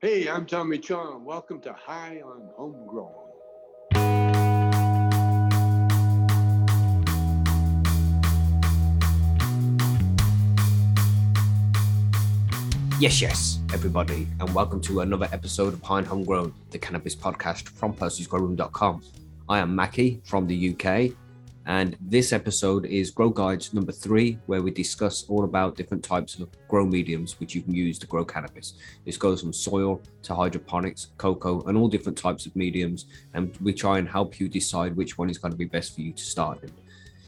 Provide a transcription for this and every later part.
Hey, I'm Tommy Chong. Welcome to High on Homegrown. Yes, yes, everybody, and welcome to another episode of High on Homegrown, the cannabis podcast from Percy'sGrowroom.com. I am Mackie from the UK, and this episode is Grow Guides number three, where we discuss all about different types of grow mediums which you can use to grow cannabis. This goes from soil to hydroponics, cocoa, and all different types of mediums, and we try and help you decide which one is going to be best for you to start in.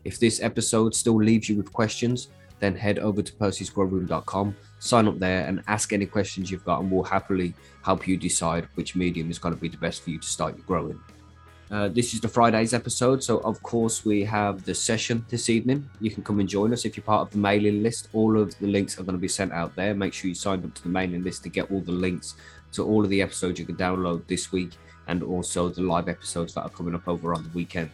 If this episode still leaves you with questions, then head over to percysgrowroom.com, sign up there, and ask any questions you've got, and we'll happily help you decide which medium is going to be the best for you to start your growing. Uh, this is the Friday's episode, so of course we have the session this evening. You can come and join us if you're part of the mailing list. All of the links are going to be sent out there. Make sure you sign up to the mailing list to get all the links to all of the episodes you can download this week, and also the live episodes that are coming up over on the weekend.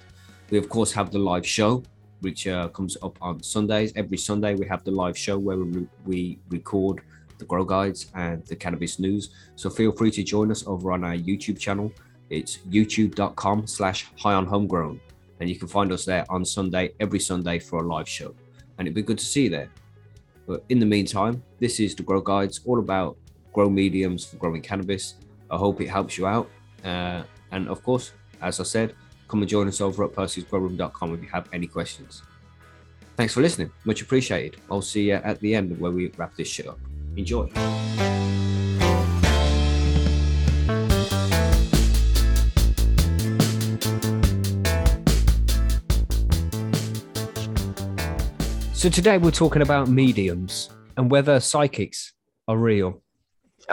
We of course have the live show which uh, comes up on Sundays. Every Sunday, we have the live show where we, we record the grow guides and the cannabis news. So feel free to join us over on our YouTube channel. It's youtube.com slash high on homegrown. And you can find us there on Sunday, every Sunday for a live show. And it'd be good to see you there. But in the meantime, this is the Grow Guides, all about grow mediums for growing cannabis. I hope it helps you out. Uh, and of course, as I said, come and join us over at percysgrowroom.com if you have any questions. Thanks for listening. Much appreciated. I'll see you at the end where we wrap this shit up. Enjoy. So today we're talking about mediums and whether psychics are real.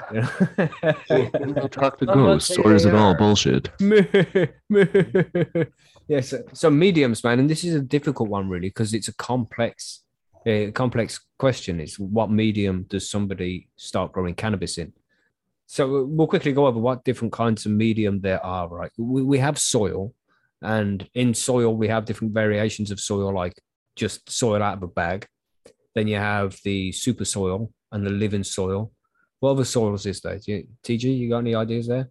talk to ghosts, or is it all bullshit? yes, so mediums, man, and this is a difficult one, really, because it's a complex, uh, complex question. It's what medium does somebody start growing cannabis in? So we'll quickly go over what different kinds of medium there are. Right, we, we have soil, and in soil we have different variations of soil, like just soil out of a bag. Then you have the super soil and the living soil what other soils is there? You, TG, you got any ideas there?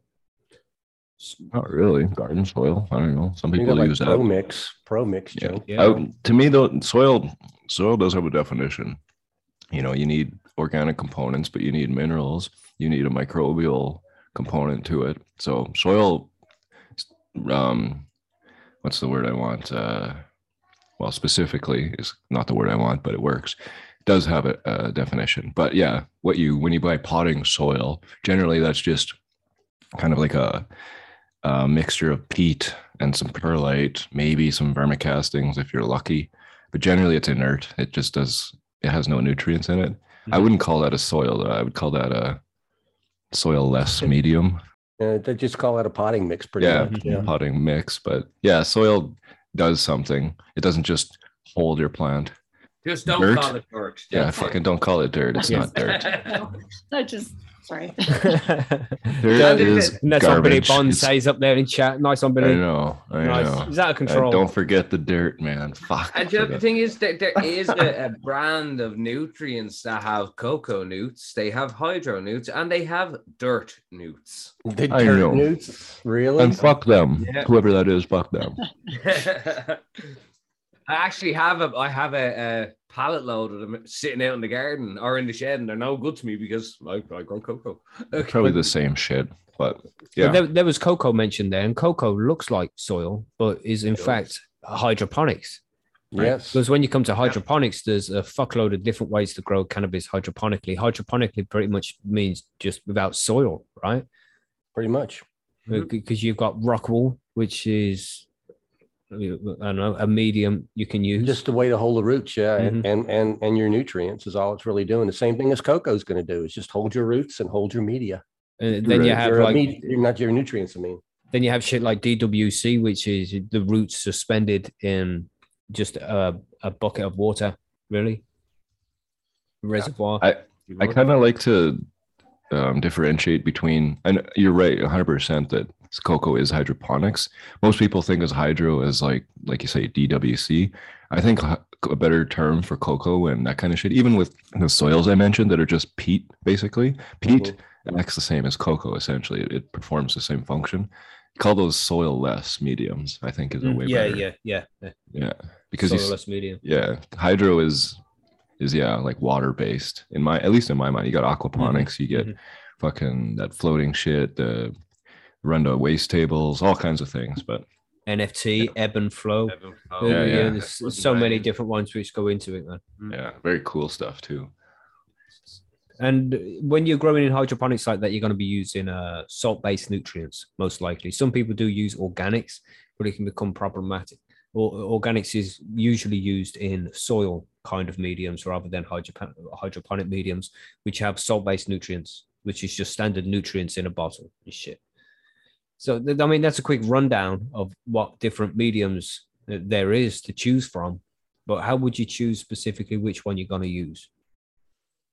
Not really. Garden soil. I don't know. Some people like use pro that. Pro mix, pro mix, Yeah. Yeah. I- to me, though, soil soil does have a definition. You know, you need organic components, but you need minerals. You need a microbial component to it. So soil, um, what's the word I want? Uh, well, specifically is not the word I want, but it works. It Does have a, a definition, but yeah, what you when you buy potting soil, generally that's just kind of like a, a mixture of peat and some perlite, maybe some vermicastings if you're lucky. But generally, it's inert. It just does. It has no nutrients in it. I Mhm. wouldn't call that a soil. Though. I would call that a soil less medium. Uh, they just call it a potting mix, pretty Yeah, much. Yeah. potting mix. But yeah, soil does something. It doesn't just hold your plant. Just don't Dirt? call it dirt. Yeah, it. fucking don't call it dirt. It's Yeah. not dirt. I just sorry. Dirt Yeah. is And that's what Billy garbage. Bond says up there in chat. Nice on I Billy. know. I Nice. know. He's out of Uh, control. don't forget the dirt, man. Fuck. And the thing is that there is a, a brand of nutrients that have cocoa newts, they have hydro newts, and they have dirt newts. The I know. newts, really? And fuck them. Yeah. Whoever that is, fuck them. I actually have a I have a, a pallet load of them sitting out in the garden or in the shed, and they're no good to me because I, I grow cocoa. Probably the same shit. But yeah. There, there was cocoa mentioned there, and cocoa looks like soil, but is in It does. fact hydroponics. yes. Because when you come to hydroponics, there's a fuckload of different ways to grow cannabis hydroponically. Hydroponically pretty much means just without soil, right? Pretty much. Uh, mm-hmm. Because you've got rock wool, which is I don't know a medium you can use. Just a way to hold the roots, yeah, Mm-hmm. and, and and and your nutrients is all it's really doing. The same thing as cocoa is going to do is just hold your roots and hold your media. and then you have Your, uh, like med- not your nutrients. I mean, then you have shit like DWC, which is the roots suspended in just a, a bucket of water, really. Reservoir. I- I kind of like to um, differentiate between, and you're right, 100% that cocoa is hydroponics. Most people think as hydro as like, like you say, DWC. I think a better term for cocoa and that kind of shit, even with the soils I mentioned that are just peat, basically. Peat It acts the same as cocoa essentially. It, it performs the same function. Call those soil less mediums. I think is a way Mm, yeah, better. yeah, yeah, yeah. yeah. Because soil-less medium. yeah, hydro is is yeah like water based. In my at least in my mind, you got aquaponics, you get mhm. fucking that floating shit, the run to waste tables, all kinds of things. But NFT, ebb and flow. Ebb and flow. Uh, Yeah, yeah. There's so many different ones which go into it, man. yeah, very cool stuff too. And when you're growing in hydroponics like that, you're going to be using uh, salt-based nutrients most likely. Some people do use organics, but it can become problematic. Or organics is usually used in soil kind of mediums rather than hydroponic, hydroponic mediums, which have salt-based nutrients, which is just standard nutrients in a bottle and shit. So I mean, that's a quick rundown of what different mediums there is to choose from. But how would you choose specifically which one you're going to use?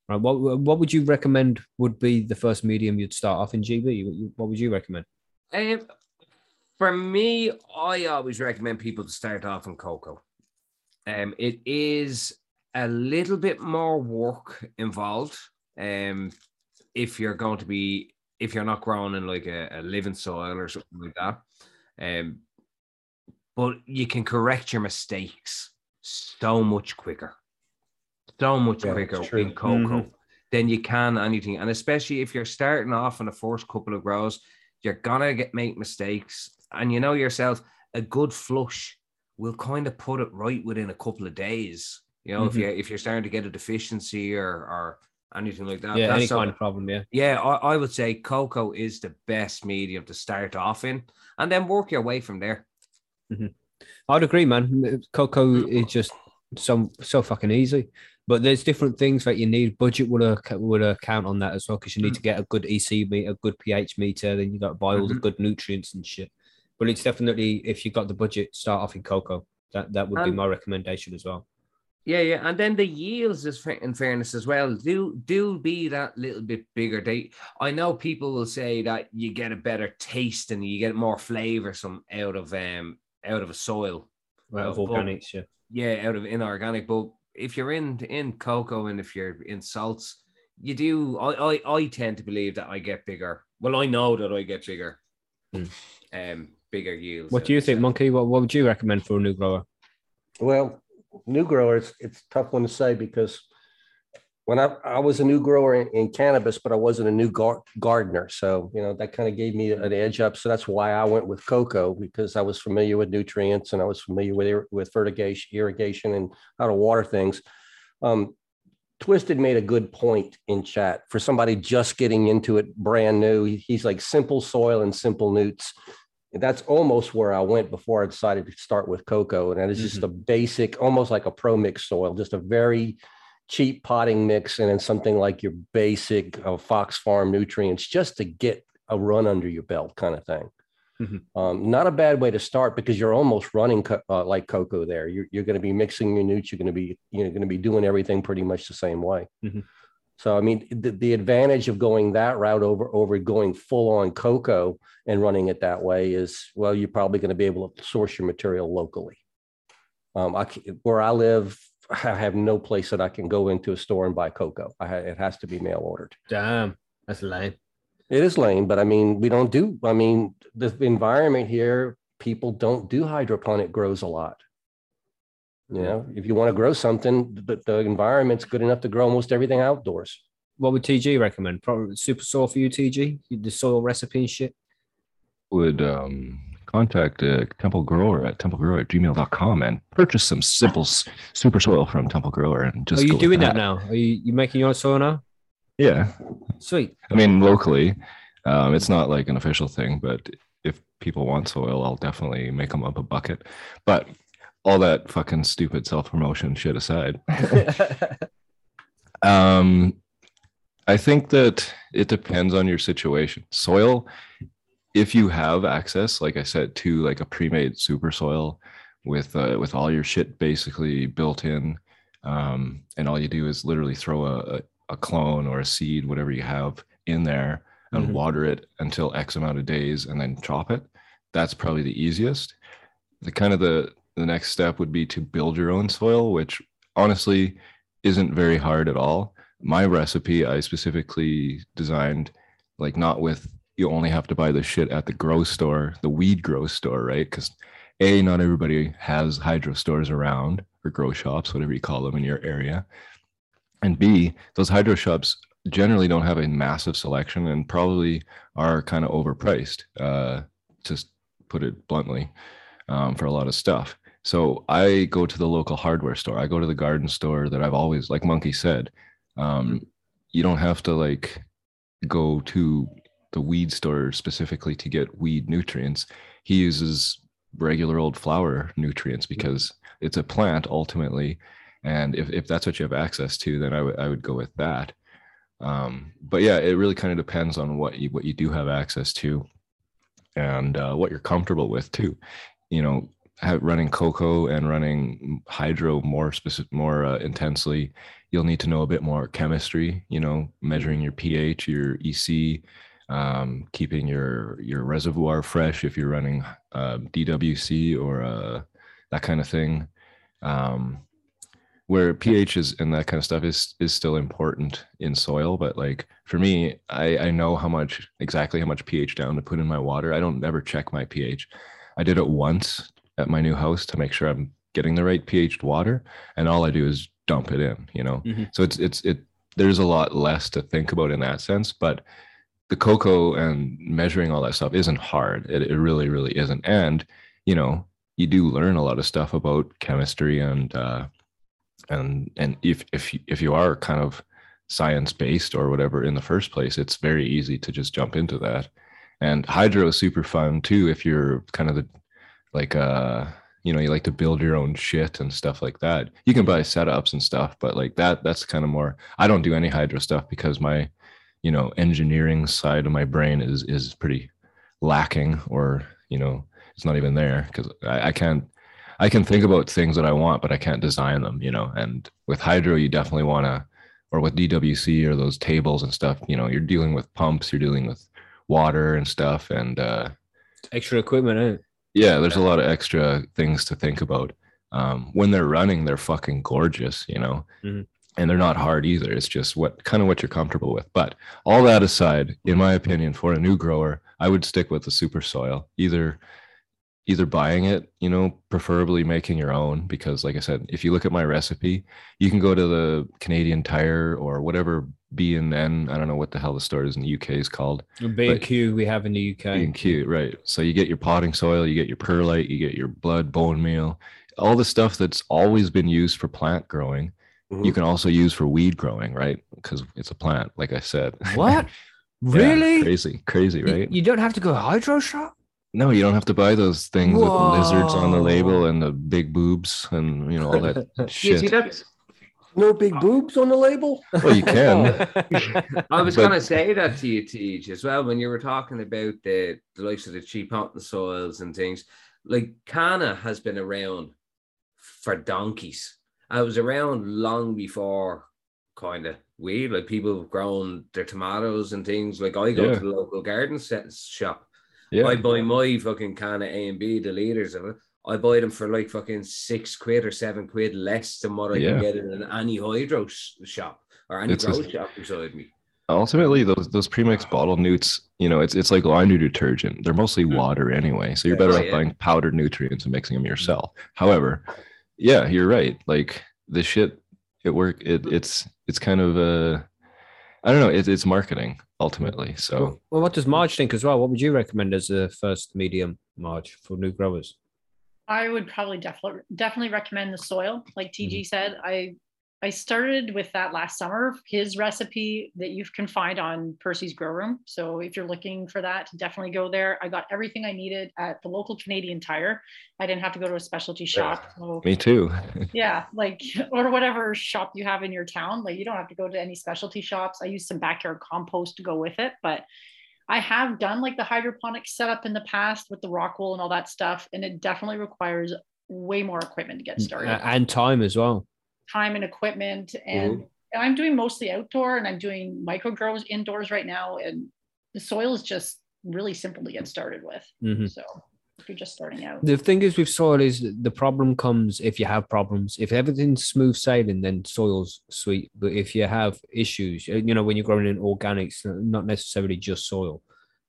Right. What what would you recommend would be the first medium you'd start off in GB? What, what would you recommend? Um, for me, I always recommend people to start off in cocoa. Um, it is a little bit more work involved. Um, if you're going to be, if you're not growing in like a, a living soil or something like that, um, but you can correct your mistakes so much quicker, so much Yeah, quicker in cocoa Mhm. than you can anything. And especially if you're starting off in the first couple of grows, you're gonna get make mistakes, and you know yourself, a good flush will kind of put it right within a couple of days. You know, if Mhm. you if you're starting to get a deficiency or or anything like that. yeah, that's any so- kind of problem. Yeah. yeah, I, I would say cocoa is the best medium to start off in, and then work your way from there. I'd agree, man. Cocoa is just so so fucking easy. But there's different things that you need. Budget would uh, would uh, count on that as well because you need to get a good EC meter, a good pH meter. Then you got to buy all the good nutrients and shit. But it's definitely if you've got the budget, start off in cocoa. That that would be my recommendation as well. Yeah, yeah, and then the yields is fa- in fairness as well. Do do be that little bit bigger. They, I know people will say that you get a better taste and you get more flavor some out of um out of a soil. Out of Well, but- organics, yeah. yeah, out of inorganic. But if you're in in cocoa and if you're in salts, you do. I I, I tend to believe that I get bigger. Well, I know that I get bigger, Hmm. um, bigger yields. What do you think, Monkey? What, what would you recommend for a new grower? Well, new growers, it's tough one to say because when I, I was a new grower in, in cannabis, but I wasn't a new gar- gardener. So, you know, that kind of gave me an edge up. So that's why I went with cocoa because I was familiar with nutrients and I was familiar with, with fertigation, irrigation and how to water things. Um, Twisted made a good point in chat for somebody just getting into it brand new. He's like simple soil and simple newts that's almost where I went before I decided to start with cocoa. And that is just a basic, almost like a pro mix soil, just a very cheap potting mix. And then something like your basic uh, Fox Farm nutrients just to get a run under your belt kind of thing. Mhm. Um, not a bad way to start because you're almost running co- uh, like cocoa there. You're, you're going to be mixing your newts. You're going to be, you're going to be doing everything pretty much the same way. Mhm. So, I mean, the, the advantage of going that route over, over going full on cocoa and running it that way is, well, you're probably going to be able to source your material locally. Um, I, where I live, I have no place that I can go into a store and buy cocoa. I, it has to be mail ordered. Damn, that's lame. It is lame, but I mean, we don't do, I mean, the environment here, people don't do hydroponic grows a lot. You know, if you want to grow something, the, the environment's good enough to grow almost everything outdoors. What would TG recommend? Probably super soil for you, TG. The soil recipe and shit. Would um, contact uh, Temple Grower at templegrower at gmail.com and purchase some simple super soil from Temple Grower and just Are you go with doing that. now? Are you you making your own soil now? Yeah. Sweet. I mean, locally, um, it's not like an official thing, but if people want soil, I'll definitely make them up a bucket. But all that fucking stupid self promotion shit aside, um, I think that it depends on your situation. Soil, if you have access, like I said, to like a pre-made super soil with uh, with all your shit basically built in, um, and all you do is literally throw a, a, clone or a seed, whatever you have, in there and Mhm. water it until X amount of days, and then chop it. That's probably the easiest. The kind of the the next step would be to build your own soil, which honestly isn't very hard at all. My recipe I specifically designed like not with you only have to buy the shit at the grow store, the weed grow store, right? Because a not everybody has hydro stores around or grow shops, whatever you call them in your area, and b those hydro shops generally don't have a massive selection and probably are kind of overpriced. Uh, just put it bluntly, um, for a lot of stuff. So I go to the local hardware store. I go to the garden store that I've always, like Monkey said, um, you don't have to like go to the weed store specifically to get weed nutrients. He uses regular old flower nutrients because it's a plant ultimately. And if, if that's what you have access to, then I would I would go with that. Um, but yeah, it really kind of depends on what you what you do have access to and uh, what you're comfortable with too. You know, running cocoa and running hydro more specific, more uh, intensely, you'll need to know a bit more chemistry. You know, measuring your pH, your EC, um, keeping your your reservoir fresh if you're running uh, DWC or uh, that kind of thing. Um, where pH is and that kind of stuff is is still important in soil, but like for me, I I know how much exactly how much pH down to put in my water. I don't ever check my pH. I did it once at my new house to make sure I'm getting the right pH water, and all I do is dump it in. You know, Mhm. so it's it's it. There's a lot less to think about in that sense, but the cocoa and measuring all that stuff isn't hard. It, it really, really isn't. And you know, you do learn a lot of stuff about chemistry and uh, and and if if if you are kind of science based or whatever in the first place, it's very easy to just jump into that. And hydro is super fun too if you're kind of the like uh you know you like to build your own shit and stuff like that. You can buy setups and stuff, but like that that's kind of more. I don't do any hydro stuff because my you know engineering side of my brain is is pretty lacking or you know it's not even there because I, I can't i can think about things that i want but i can't design them you know and with hydro you definitely want to or with dwc or those tables and stuff you know you're dealing with pumps you're dealing with water and stuff and uh Extra equipment, eh? Yeah there's a lot of extra things to think about. Um, when they're running they're fucking gorgeous you know? Mhm. and they're not hard either. It's just what kind of what you're comfortable with. But all that aside in my opinion for a new grower i would stick with the super soil. Either either buying it you know preferably making your own because like i said if you look at my recipe you can go to the canadian tire or whatever b and n i don't know what the hell the store is in the uk is called B and Q we have in the UK. being cute, right? So you get your potting soil, you get your perlite, you get your blood bone meal, all the stuff that's always been used for plant growing. Mhm. You can also use for weed growing, right? Because it's a plant, like I said. What? Yeah, Really? crazy, crazy, right? You don't have to go hydro shop. no, you don't have to buy those things with lizards on the label and the big boobs and you know all that You see, shit. that's No big oh. boobs on the label. Well, you can. I was But- going to say that to you, Teach, as well, when you were talking about the, the likes of the cheap hunting soils and things. Like Canna has been around for donkeys. I was around long before kind of weed. Like people have grown their tomatoes and things. Like I go Yeah. to the local garden set shop. Yeah, I buy my fucking Canna A and B, the leaders of it. I buy them for like fucking six quid or seven quid less than what I Yeah. can get in an any hydro shop or any It's grow a- shop beside me. ultimately those those premix bottle newts you know it's it's like laundry detergent they're mostly Mm. water anyway so you're Yeah. better off yeah. buying powdered nutrients and mixing them yourself however yeah you're right like the shit it work it it's it's kind of uh i don't know it, it's marketing ultimately so Well, well, what does Marge think as well? What would you recommend as a first medium, Marge, for new growers? I would probably definitely definitely recommend the soil. Like TG mm-hmm. said, I I started with that last summer. His recipe that you can find on Percy's Grow Room. So if you're looking for that, definitely go there. I got everything I needed at the local Canadian Tire. I didn't have to go to a specialty shop. So me too yeah, like or whatever shop you have in your town. Like you don't have to go to any specialty shops. I used some backyard compost to go with it, but I have done like the hydroponic setup in the past with the rock wool and all that stuff, and it definitely requires way more equipment to get started. And time as well. Time and equipment, and I'm doing mostly outdoor, and I'm doing micro grows indoors right now, and the soil is just really simple to get started with. Mhm. So if you're just starting out. The thing is with soil is the problem comes if you have problems. If everything's smooth sailing, then soil's sweet. But if you have issues, uh, you know, when you're growing in organics, uh, not necessarily just soil,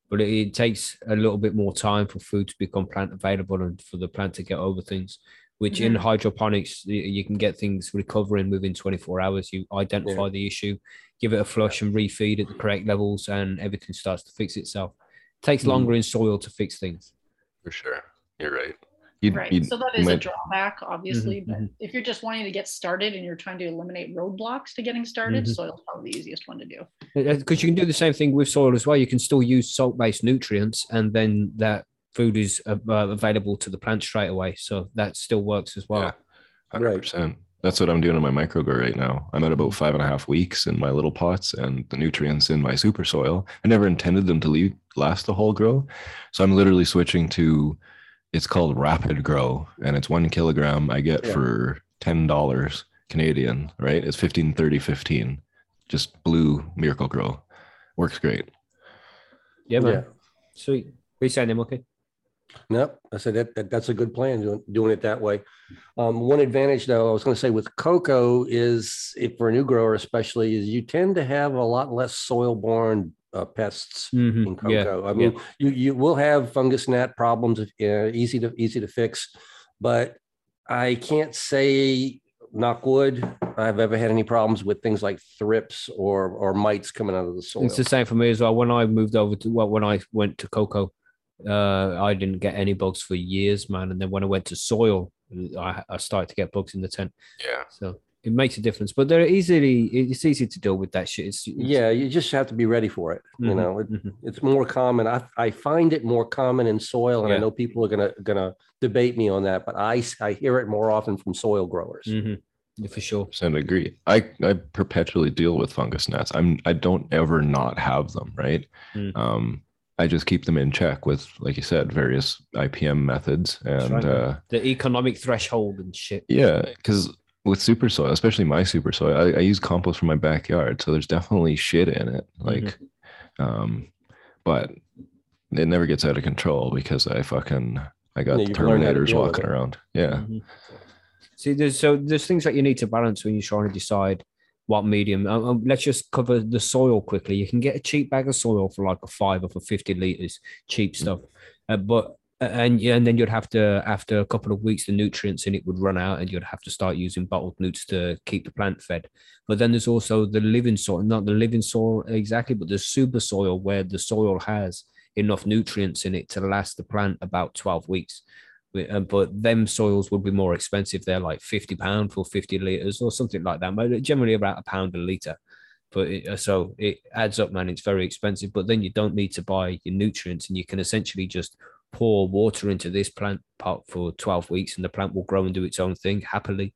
but it, it takes a little bit more time for food to become plant available and for the plant to get over things. Which in Mhm. hydroponics, you can get things recovering within 24 hours. You identify the issue, give it a flush and refeed at the correct levels, and everything starts to fix itself. takes Mhm. longer in soil to fix things. For sure. You're right. You'd, Right. you'd- So that is you is a drawback, obviously. mhm. But if you're just wanting to get started and you're trying to eliminate roadblocks to getting started, Mhm. soil's probably the easiest one to do. because you can do the same thing with soil as well. You can still use salt-based nutrients, and then that food is uh, available to the plant straight away. So that still works as well. Yeah. 100%. That's what I'm doing in my microgrow right now. I'm at about five and a half weeks in my little pots and the nutrients in my super soil. I never intended them to leave, last the whole grow. So I'm literally switching to, it's called rapid grow and it's one kilogram I get Yeah. for $10 Canadian, right? It's 15, 30, 15. Just blue miracle grow. Works great. Yeah, man. Yeah. Sweet. What are you saying, then, okay? Nope. I said that, that that's a good plan doing, doing it that way. Um, one advantage though, I was going to say with cocoa is if for a new grower, especially is you tend to have a lot less soil borne uh, pests Mhm. in Yeah. cocoa. I mean, you, you will have fungus gnat problems, uh, easy to, easy to fix, but I can't say knock wood, I've ever had any problems with things like thrips or, or mites coming out of the soil. It's the same for me as well. When I moved over to well, when I went to cocoa, uh, I didn't get any bugs for years, man. And then when I went to soil, I, I started to get bugs in the tent. Yeah. So it makes a difference. But they're easily it's easy to deal with that shit. It's, it's Yeah, you just have to be ready for it. You Mhm, know, it, mhm. it's more common. I, I find it more common in soil, and I know people are gonna gonna debate me on that, but I I hear it more often from soil growers. Mhm. Yeah, for sure. percent agree. I I perpetually deal with fungus gnats. I'm I don't ever not have them, right? Mm. Um, I just keep them in check with, like you said, various IPM methods, and right, uh, The economic threshold and shit. yeah, because with super soil, especially my super soil, I, I use compost from my backyard, so there's definitely shit in it. Like, Mm-hmm. um, but it never gets out of control because I fucking I got Yeah, you've learned how to terminators walking around. Yeah, Mhm. See, there's so there's things that you need to balance when you're trying to decide what medium. Um, um, let's just cover the soil quickly. You can get a cheap bag of soil for like a five or for fifty liters, cheap stuff. Uh, but and yeah, and then you'd have to after a couple of weeks, the nutrients in it would run out, and you'd have to start using bottled nutes to keep the plant fed. But then there's also the living soil, not the living soil exactly, but the super soil where the soil has enough nutrients in it to last the plant about 12 weeks. Uh, But them soils would be more expensive. They're like 50 pound for 50 liters or something like that. But generally about a pound a liter. But it, uh, so it adds up, man. It's very expensive. But then you don't need to buy your nutrients, and you can essentially just pour water into this plant pot for 12 weeks, and the plant will grow and do its own thing happily.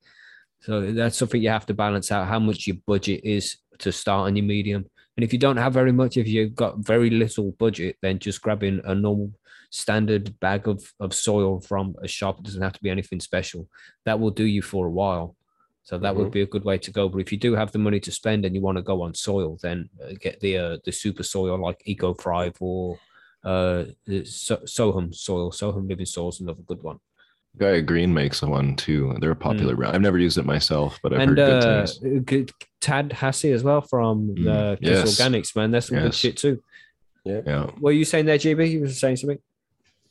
So that's something you have to balance out how much your budget is to start on your medium. And if you don't have very much, if you've got very little budget, then just grabbing a normal standard bag of, of soil from a shop. It doesn't have to be anything special. That will do you for a while. So that would Mhm. be a good way to go. But if you do have the money to spend and you want to go on soil, then uh, get the uh, the super soil like Eco Thrive or uh, so- SoHum soil. SoHum Living Soil is another good one. Gaia Green makes one too. They're a popular brand. I've never used it myself, but I've and heard good uh, things. good Tad Hussey as well from Mm, uh, KIS yes. Organics, man. That's some good shit too. Yeah, What are you saying there, GB? You were saying something?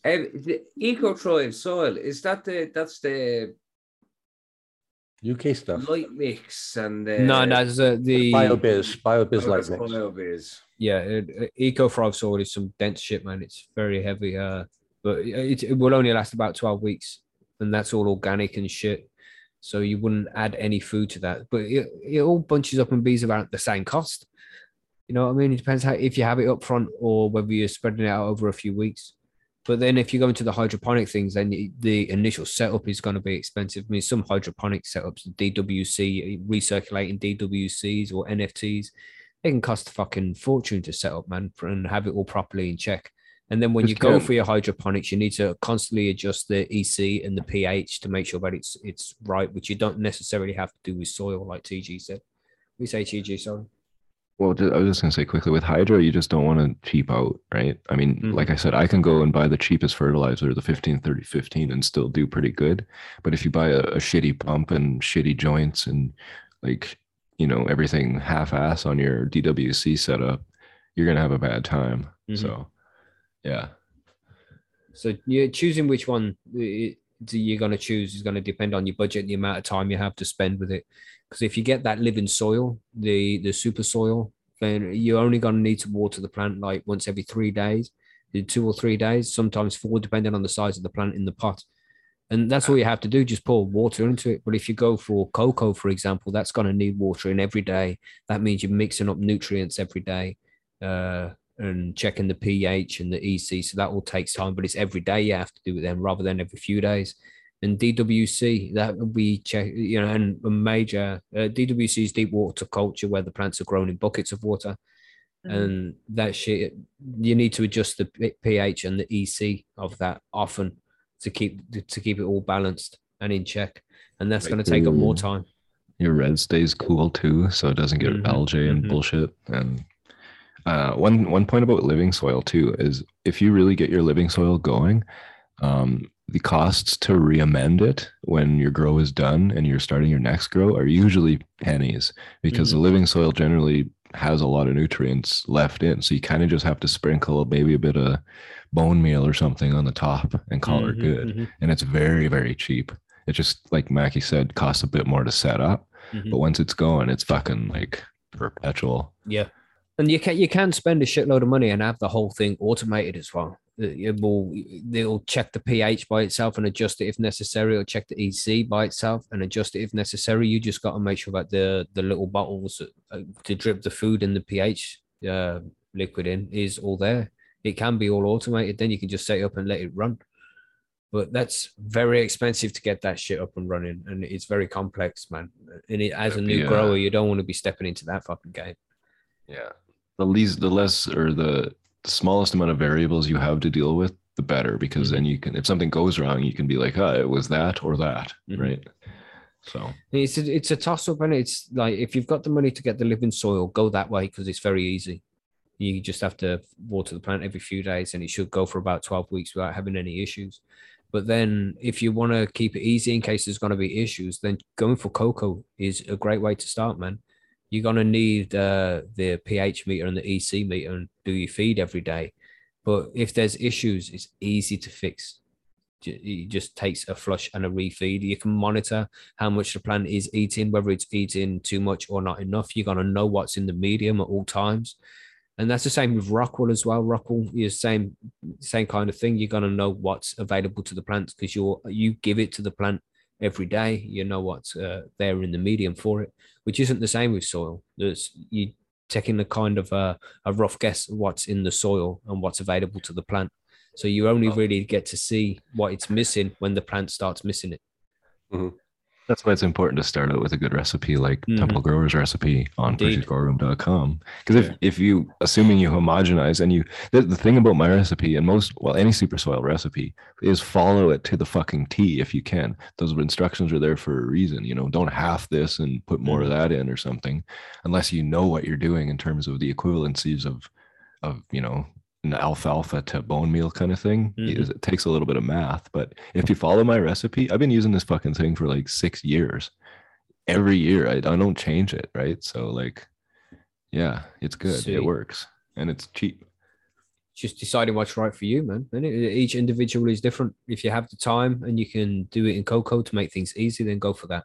Um, the EcoThrive soil is that the that's the UK stuff. light mix and the no, no, it's, uh, the Biobizz, Biobizz Oh, light that's mix. Biobizz. yeah, uh, Eco Thrive soil is some dense shit, man. It's very heavy, uh, but it, it will only last about twelve weeks, and that's all organic and shit. So you wouldn't add any food to that, but it, it all bunches up and bees about the same cost. You know what I mean? It depends how if you have it up front or whether you're spreading it out over a few weeks. But then if you go into the hydroponic things, then the- the initial setup is going to be expensive. I mean, some hydroponic setups, DWC, recirculating DWCs or NFTs, they can cost a fucking fortune to set up, man, and have it all properly in check. And then when you Just go for your hydroponics, you need to constantly adjust the EC and the pH to make sure that it's it's right, which you don't necessarily have to do with soil, like TG said. We say TG, sorry. Well, I was just gonna say quickly with hydro, you just don't want to cheap out, right? I mean, Mhm. like I said, I can go and buy the cheapest fertilizer, the 15, 30, 15, and still do pretty good. But if you buy a, a shitty pump and shitty joints and like, you know, everything half ass on your DWC setup, you're gonna have a bad time. Mhm. So yeah. So you're choosing which one you're going to choose is going to depend on your budget and the amount of time you have to spend with it. Because if you get that living soil, the the super soil, then you're only going to need to water the plant like once every three days, two or three days, sometimes four, depending on the size of the plant in the pot. And that's all you have to do, just pour water into it. But if you go for cocoa, for example, that's going to need watering every day. That means you're mixing up nutrients every day. Uh, and checking the pH and the EC. So that all takes time, but it's every day you have to do it then rather than every few days. And DWC, that we check, you know, and a major uh, DWC is deep water culture where the plants are grown in buckets of water. And that shit, you need to adjust the pH and the EC of that often to keep to keep it all balanced and in check. And that's Right. going to take up more time. Your red stays cool too, so it doesn't get Mhm, algae and mhm. bullshit. And uh, one one point about living soil too is if you really get your living soil going, um, the costs to re-amend it when your grow is done and you're starting your next grow are usually pennies because the living soil generally has a lot of nutrients left in. So you kind of just have to sprinkle maybe a bit of bone meal or something on the top and call it Mhm, good. mhm, And it's very, very cheap. It just like Mackie said, costs a bit more to set up. mhm. But once it's going, it's fucking like perpetual. Yeah, and you can you can spend a shitload of money and have the whole thing automated as well. It it will they'll check the pH by itself and adjust it if necessary, or check the EC by itself and adjust it if necessary. You just got to make sure that the the little bottles uh, to drip the food and the pH uh, liquid in is all there. It can be all automated. Then you can just set it up and let it run. But that's very expensive to get that shit up and running, and it's very complex, man. And it, as a That'd new be, uh, grower, you don't want to be stepping into that fucking game. Yeah. The least, the less, or the, the smallest amount of variables you have to deal with, the better. Because then you can, if something goes wrong, you can be like, oh, it was that or that, Mhm. right? So It's a, it's a toss up, and it's like if you've got the money to get the living soil, go that way because it's very easy. You just have to water the plant every few days, and it should go for about twelve weeks without having any issues. But then, if you want to keep it easy in case there's going to be issues, then going for cocoa is a great way to start, man. You're going to need uh, the pH meter and the EC meter and do your feed every day. But if there's issues, it's easy to fix. It just takes a flush and a refeed. You can monitor how much the plant is eating, whether it's eating too much or not enough. You're gonna know what's in the medium at all times. And that's the same with Rockwool as well. Rockwool is same same kind of thing. You're gonna know what's available to the plants because you're you give it to the plant every day. You know what's uh, there in the medium for it, which isn't the same with soil. There's you taking the kind of a, a rough guess of what's in the soil and what's available to the plant. So you only oh. really get to see what it's missing when the plant starts missing it. Mm-hmm. That's why it's important to start out with a good recipe like Mhm. Temple Growers recipe on Indeed. Because if, if you, assuming you homogenize and you, the, the thing about my recipe and most, well, any super soil recipe is follow it to the fucking T if you can. Those instructions are there for a reason. You know, don't half this and put more of Mm-hmm. that in or something, unless you know what you're doing in terms of the equivalencies of, of, you know, an alfalfa to bone meal kind of thing. Mhm. It, takes a little bit of math, but if you follow my recipe, I've been using this fucking thing for like six years. Every year, I, I don't change it, right? So like, yeah, it's good. Sweet. It works, and it's cheap. just deciding what's right for you, man. And each individual is different. If you have the time and you can do it in cocoa to make things easy, then go for that.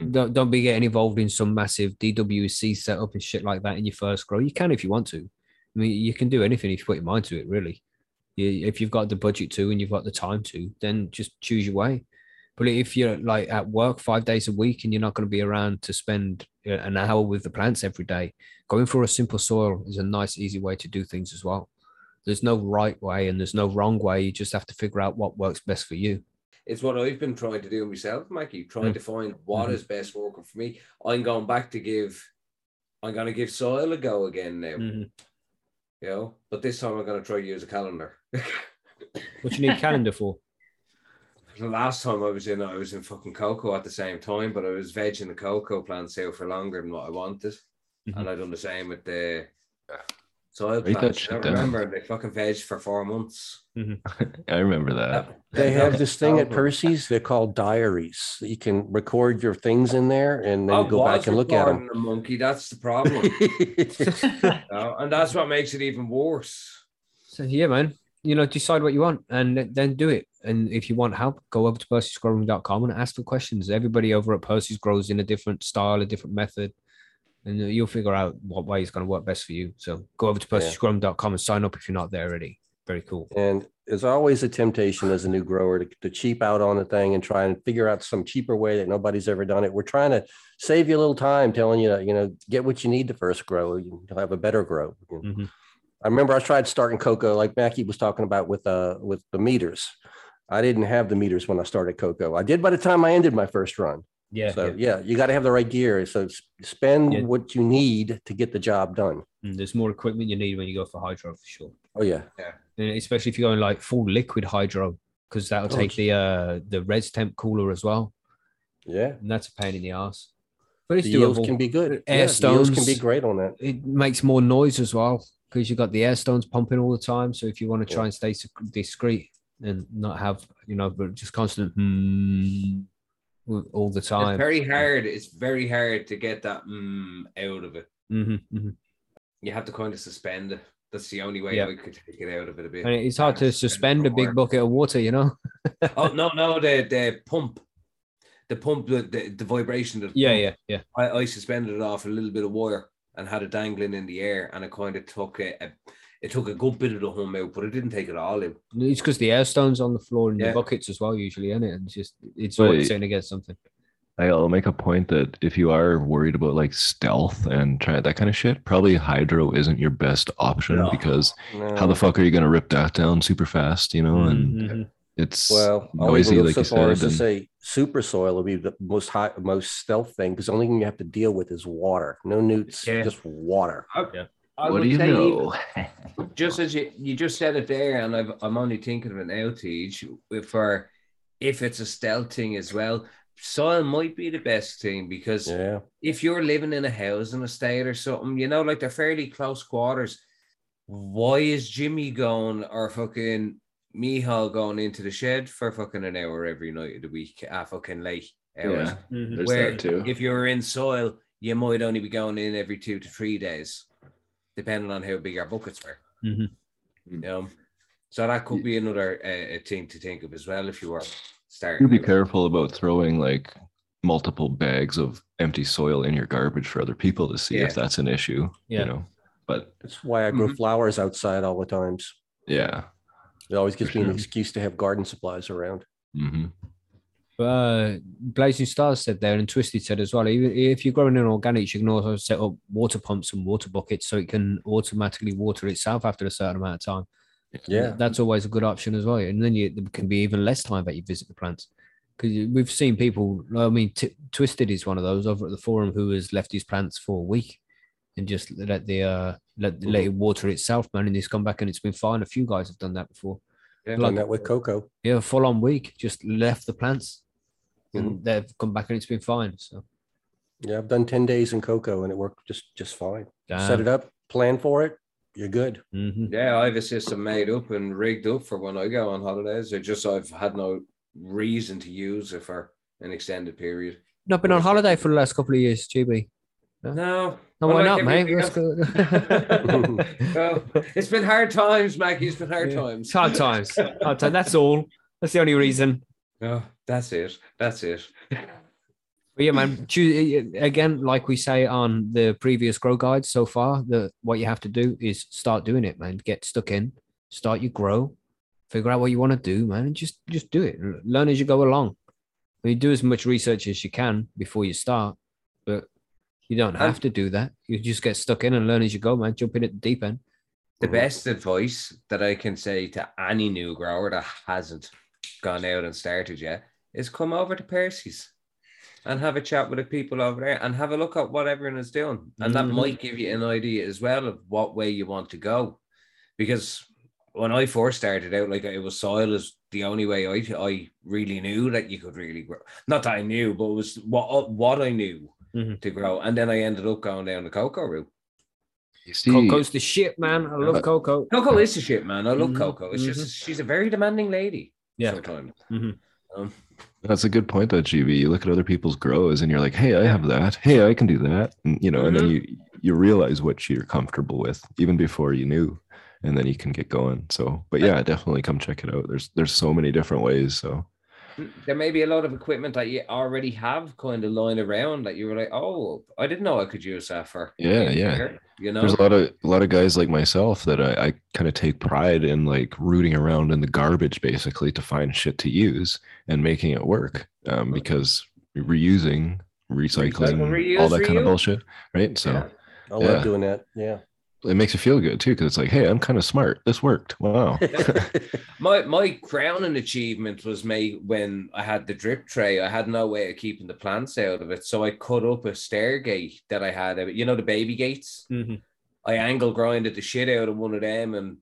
Mm. Don't don't be getting involved in some massive DWC setup and shit like that in your first grow. You can if you want to. I mean, you can do anything if you put your mind to it. Really, you, if you've got the budget to and you've got the time to, then just choose your way. But if you're like at work five days a week and you're not going to be around to spend an hour with the plants every day, going for a simple soil is a nice, easy way to do things as well. There's no right way and there's no wrong way. You just have to figure out what works best for you. It's what I've been trying to do myself, Mikey, trying Mm. to find what Mhm. is best working for me. I'm going back to give, I'm going to give soil a go again now, Mhm. You know, but this time I'm going to try to use a calendar. What you need calendar for? the last time I was in, I was in fucking cocoa at the same time, but I was vegging the cocoa plants out for longer than what I wanted. Mhm. and I done the same with the soil Write that plants. shit I down. remember they fucking veg for four months. Mm-hmm. I remember that. They have this thing at horrible. Percy's. They're called diaries. You can record your things in there and then oh, you go back and look at them. The monkey. That's the problem, No, and that's what makes it even worse. So yeah, man. You know, decide what you want and then do it. And if you want help, go over to percysgrowroom.com and ask for questions. Everybody over at Percy's grows in a different style, a different method, and you'll figure out what way is going to work best for you. So go over to Yeah. percysgrowroom.com and sign up if you're not there already. Very cool. And there's always a temptation as a new grower to, to cheap out on the thing and try and figure out some cheaper way that nobody's ever done it. We're trying to save you a little time telling you, you know, get what you need to first grow. You'll have a better grow. Mhm. I remember I tried starting cocoa like Mackie was talking about with uh with the meters. I didn't have the meters when I started cocoa. I did by the time I ended my first run. Yeah. so yeah. yeah, you got to have the right gear. So spend Yeah. what you need to get the job done. And there's more equipment you need when you go for hydro for sure. Oh yeah, And especially if you're going like full liquid hydro, because that'll Oh, take it's- the uh the res temp cooler as well. yeah. And that's a pain in the ass. But it's The yields doable. can be good. Air yeah, the yields can be great on that. it makes more noise as well because you've got the air stones pumping all the time. So if you want to try Yeah. and stay sec- discreet and not have, you know, but just constant hmm all the time. It's very hard. It's very hard to get that mm out of it. hmm hmm You have to kind of suspend it. That's the only way Yeah. I could take it out of it a bit. And it's hard to Suspend it a big bucket of water, you know. Oh no, no, the the pump, the pump, the the, the vibration. Of the Yeah, pump. yeah, yeah. I, I suspended it off a little bit of wire and had it dangling in the air, and it kind of took a, a it took a good bit of the hum out, but it didn't take it all out. It's because the air stones on the floor in Yeah. the buckets as well, usually, isn't it? And it's just it's always saying against something. I'll make a point that if you are worried about like stealth and try that kind of shit, probably hydro isn't your best option No. because No. how the fuck are you gonna rip that down super fast, you know? And Mhm. it's Well, I'll noisy, go like so you far said. as to say super soil will be the most high, most stealth thing because the only thing you have to deal with is water. No newts, Yeah. just water. I what would do you say even- know? just as you, you just said it there, and I've, I'm only thinking of it now, Teach, for if it's a stealth thing as well, soil might be the best thing because Yeah. if you're living in a house in a state or something, you know, like they're fairly close quarters. Why is Jimmy going or fucking Mihal going into the shed for fucking an hour every night of the week at fucking late hours? Yeah, Mhm. there's Where that too. if you're in soil, you might only be going in every two to three days, depending on how big our buckets were. Mhm. You know, so that could be another uh, thing to think of as well if you were starting. You be out. careful about throwing like multiple bags of empty soil in your garbage for other people to see Yeah. if that's an issue. Yeah. You know, but That's why I grow Mhm. flowers outside all the times. yeah. It always gives For me an excuse to have garden supplies around. hmm But uh, Blazing Stars said there, and Twisted said as well. Even if you're growing in organics, you can also set up water pumps and water buckets so it can automatically water itself after a certain amount of time. Yeah. that's always a good option as well. And then you there can be even less time that you visit the plants because we've seen people. I mean, T- Twisted is one of those over at the forum who has left his plants for a week and just let the uh let, let it water itself, man. And he's come back and it's been fine. A few guys have done that before. Yeah. Done Like that with cocoa. yeah, full on week, just left the plants and Mm-hmm. they've come back and it's been fine. So Yeah, I've done 10 days in cocoa and it worked just just fine. Set it up, plan for it, you're good. Mhm. Yeah, I have a system made up and rigged up for when I go on holidays. It just I've had no reason to use it for an extended period. Not been on holiday for the last couple of years, GB. No, No, I why not, mate? everything Let's else. go. Well, it's been hard times, Maggie. It's been hard Yeah. times. Hard times. Hard time. That's all. That's the only reason. No, that's it. That's it. Yeah, man. Eh, eh, again, like we say on the previous grow guides so far, the what you have to do is start doing it, man. Get stuck in, start your grow, figure out what you want to do, man, and just just do it. Learn as you go along. I mean, do as much research as you can before you start, but you don't have to do that. You just get stuck in and learn as you go, man. Jump in at the deep end. The best advice that I can say to any new grower that hasn't gone out and started yet is come over to Percy's and have a chat with the people over there and have a look at what everyone is doing. And that Mhm. might give you an idea as well of what way you want to go. Because when I first started out, like it was soil is the only way I, I really knew that you could really grow. Not that I knew, but it was what what I knew Mhm. to grow. And then I ended up going down the cocoa route. You see, Coco's the shit, man. I love Uh, Coco. Coco is the shit, man. I love Mhm, Coco. It's just she's a very demanding lady. Yeah. Sometimes. Um, that's a good point, though, GB. You look at other people's grows, and you're like, "Hey, I have that. Hey, I can do that." And you know, and then you you realize what you're comfortable with even before you knew, and then you can get going. So, but yeah, definitely come check it out. There's there's so many different ways. So there may be a lot of equipment that you already have kind of lying around that you were like, oh, I didn't know I could use that for. Yeah, getting yeah. bigger," You know, there's a lot of a lot of guys like myself that I, I kind of take pride in like rooting around in the garbage basically to find shit to use and making it work um, because reusing recycling reuse, all that kind of bullshit right so Yeah. I Yeah. love doing that. Yeah. It makes you feel good too because it's like hey i'm kind of smart this worked wow My my crowning achievement was made when I had the drip tray. I had no way of keeping the plants out of it, so I cut up a stair gate that I had. You know the baby gates. Mhm. I angle grinded the shit out of one of them and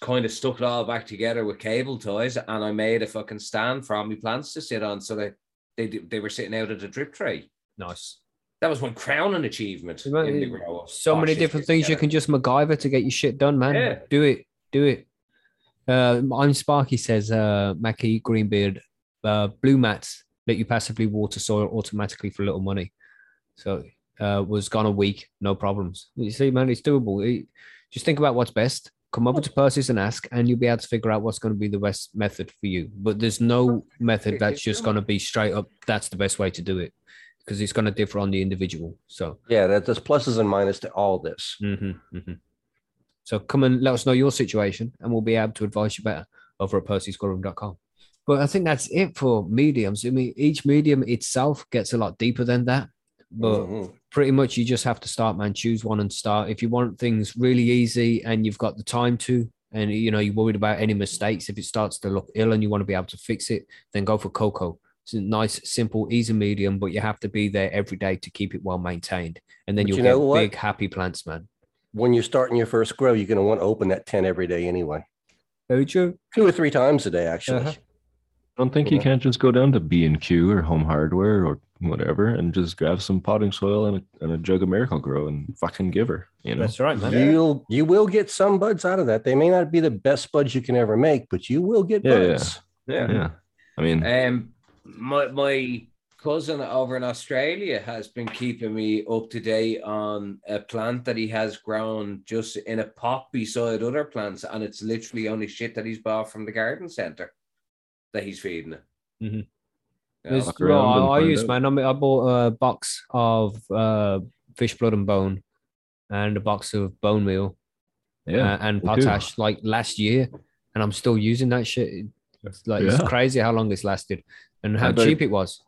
kind of stuck it all back together with cable ties, and I made a fucking stand for all my plants to sit on, so that they they were sitting out of the drip tray. Nice. That was my crowning achievement. Well, in the grow. So Oh, many different things you can just MacGyver to get your shit done, man. Yeah. Do it. Do it. Uh, I'm Sparky says, uh, Mackie Greenbeard, uh, blue mats let you passively water soil automatically for little money. So uh, was gone a week, no problems. You see, man, it's doable. It- just think about what's best. Come over to Percy's and ask, and you'll be able to figure out what's going to be the best method for you. But there's no method that's just going to be straight up. That's the best way to do it because it's going to differ on the individual. So Yeah, there's pluses and minuses to all this. Mm-hmm, mm-hmm. So come and let us know your situation, and we'll be able to advise you better over at percysgrowroom.com. But I think that's it for mediums. I mean, each medium itself gets a lot deeper than that. But Mhm. pretty much you just have to start, man. Choose one and start. If you want things really easy and you've got the time to, and you know you're worried about any mistakes, if it starts to look ill and you want to be able to fix it, then go for cocoa. It's a nice, simple, easy medium, but you have to be there every day to keep it well maintained, and then But you'll you get what? big, happy plants, man. When you're starting your first grow, you're going to want to open that tent every day anyway. Very true. Two or three times a day, actually. Uh-huh. I don't think you Yeah. can't just go down to B and Q or Home Hardware or whatever and just grab some potting soil and a, and a jug of Miracle-Gro and fucking give her. You know, That's right, man. You'll you will get some buds out of that. They may not be the best buds you can ever make, but you will get Yeah, yeah. buds. Yeah. yeah. I mean, Um, my my cousin over in Australia has been keeping me up to date on a plant that he has grown just in a pot beside other plants, and it's literally only shit that he's bought from the garden center that he's feeding it. Mhm. Yeah. There's- well, I, I find use out. man. I, bought a box of uh, fish blood and bone, and a box of bone meal yeah, uh, and me too. potash like last year, and I'm still using that shit. It's like it's crazy how long it's lasted and how I bet- cheap it was.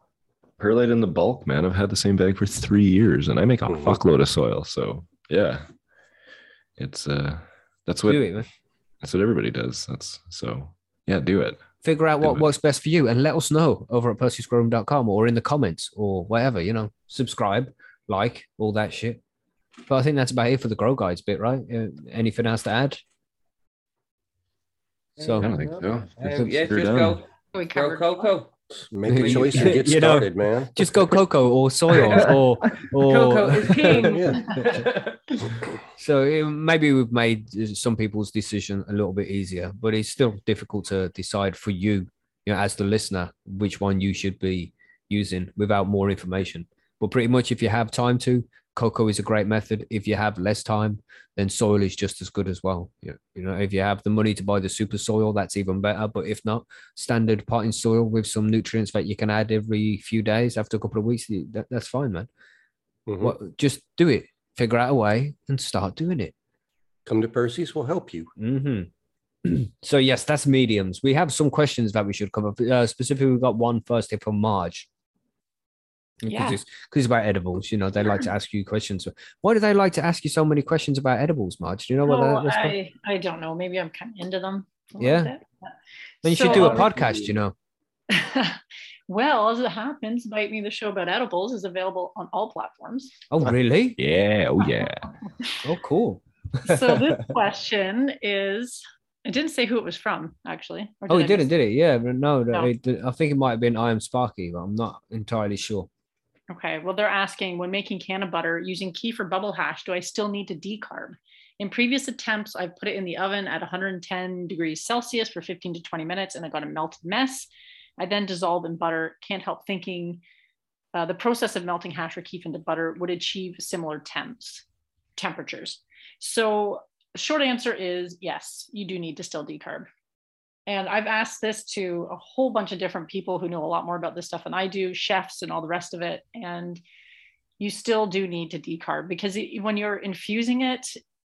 perlite in the bulk, man. I've had the same bag for three years, and I make a Mhm. fuckload of soil. So yeah, it's uh, that's what it, that's what everybody does. That's so yeah, do it. Figure out Do what it. works best for you and let us know over at percysgrowroom.com or in the comments or whatever, you know, subscribe, like, all that shit. But I think that's about it for the grow guides bit, right? Uh, anything else to add? So I don't think so. Just yeah, just down. go We grow covered cocoa. Make a choice and get You know, started, man. just go cocoa or soil or or Cocoa is king. Yeah. so it, maybe we've made uh, some people's decision a little bit easier but it's still difficult to decide for you you know as the listener which one you should be using without more information but pretty much if you have time to cocoa is a great method. If you have less time then soil is just as good as well. You know, if you have the money to buy the super soil that's even better. But if not standard potting soil with some nutrients that you can add every few days after a couple of weeks that, that's fine man. Mhm. what just do it. Figure out a way and start doing it. Come to Percy's, we'll help you. Mm-hmm. so yes that's mediums. We have some questions that we should cover. Uh, specifically we've got one first here from marge Yeah. it's, 'cause it's about edibles you know they like to ask you questions why do they like to ask you so many questions about edibles marge do you know what Oh, that, that's about? I, I don't know. Maybe I'm kind of into them. a little Yeah. bit. then you should do a podcast you know well, as it happens, Bite Me the Show About Edibles is available on all platforms. oh really Yeah, oh yeah. oh cool So this question is, I didn't say who it was from, actually. Or oh I he didn't miss- did it yeah but no, No. it- i think it might have been i am sparky but i'm not entirely sure Okay, well, they're asking when making canna butter using keef or bubble hash, do I still need to decarb? In previous attempts, I've put it in the oven at 110 degrees Celsius for 15 to 20 minutes and I got a melted mess. I then dissolved in butter. Can't help thinking uh, the process of melting hash or keef into butter would achieve similar temps, temperatures. So, short answer is yes, you do need to still decarb. And I've asked this to a whole bunch of different people who know a lot more about this stuff than I do, chefs and all the rest of it. And you still do need to decarb because it, when you're infusing it,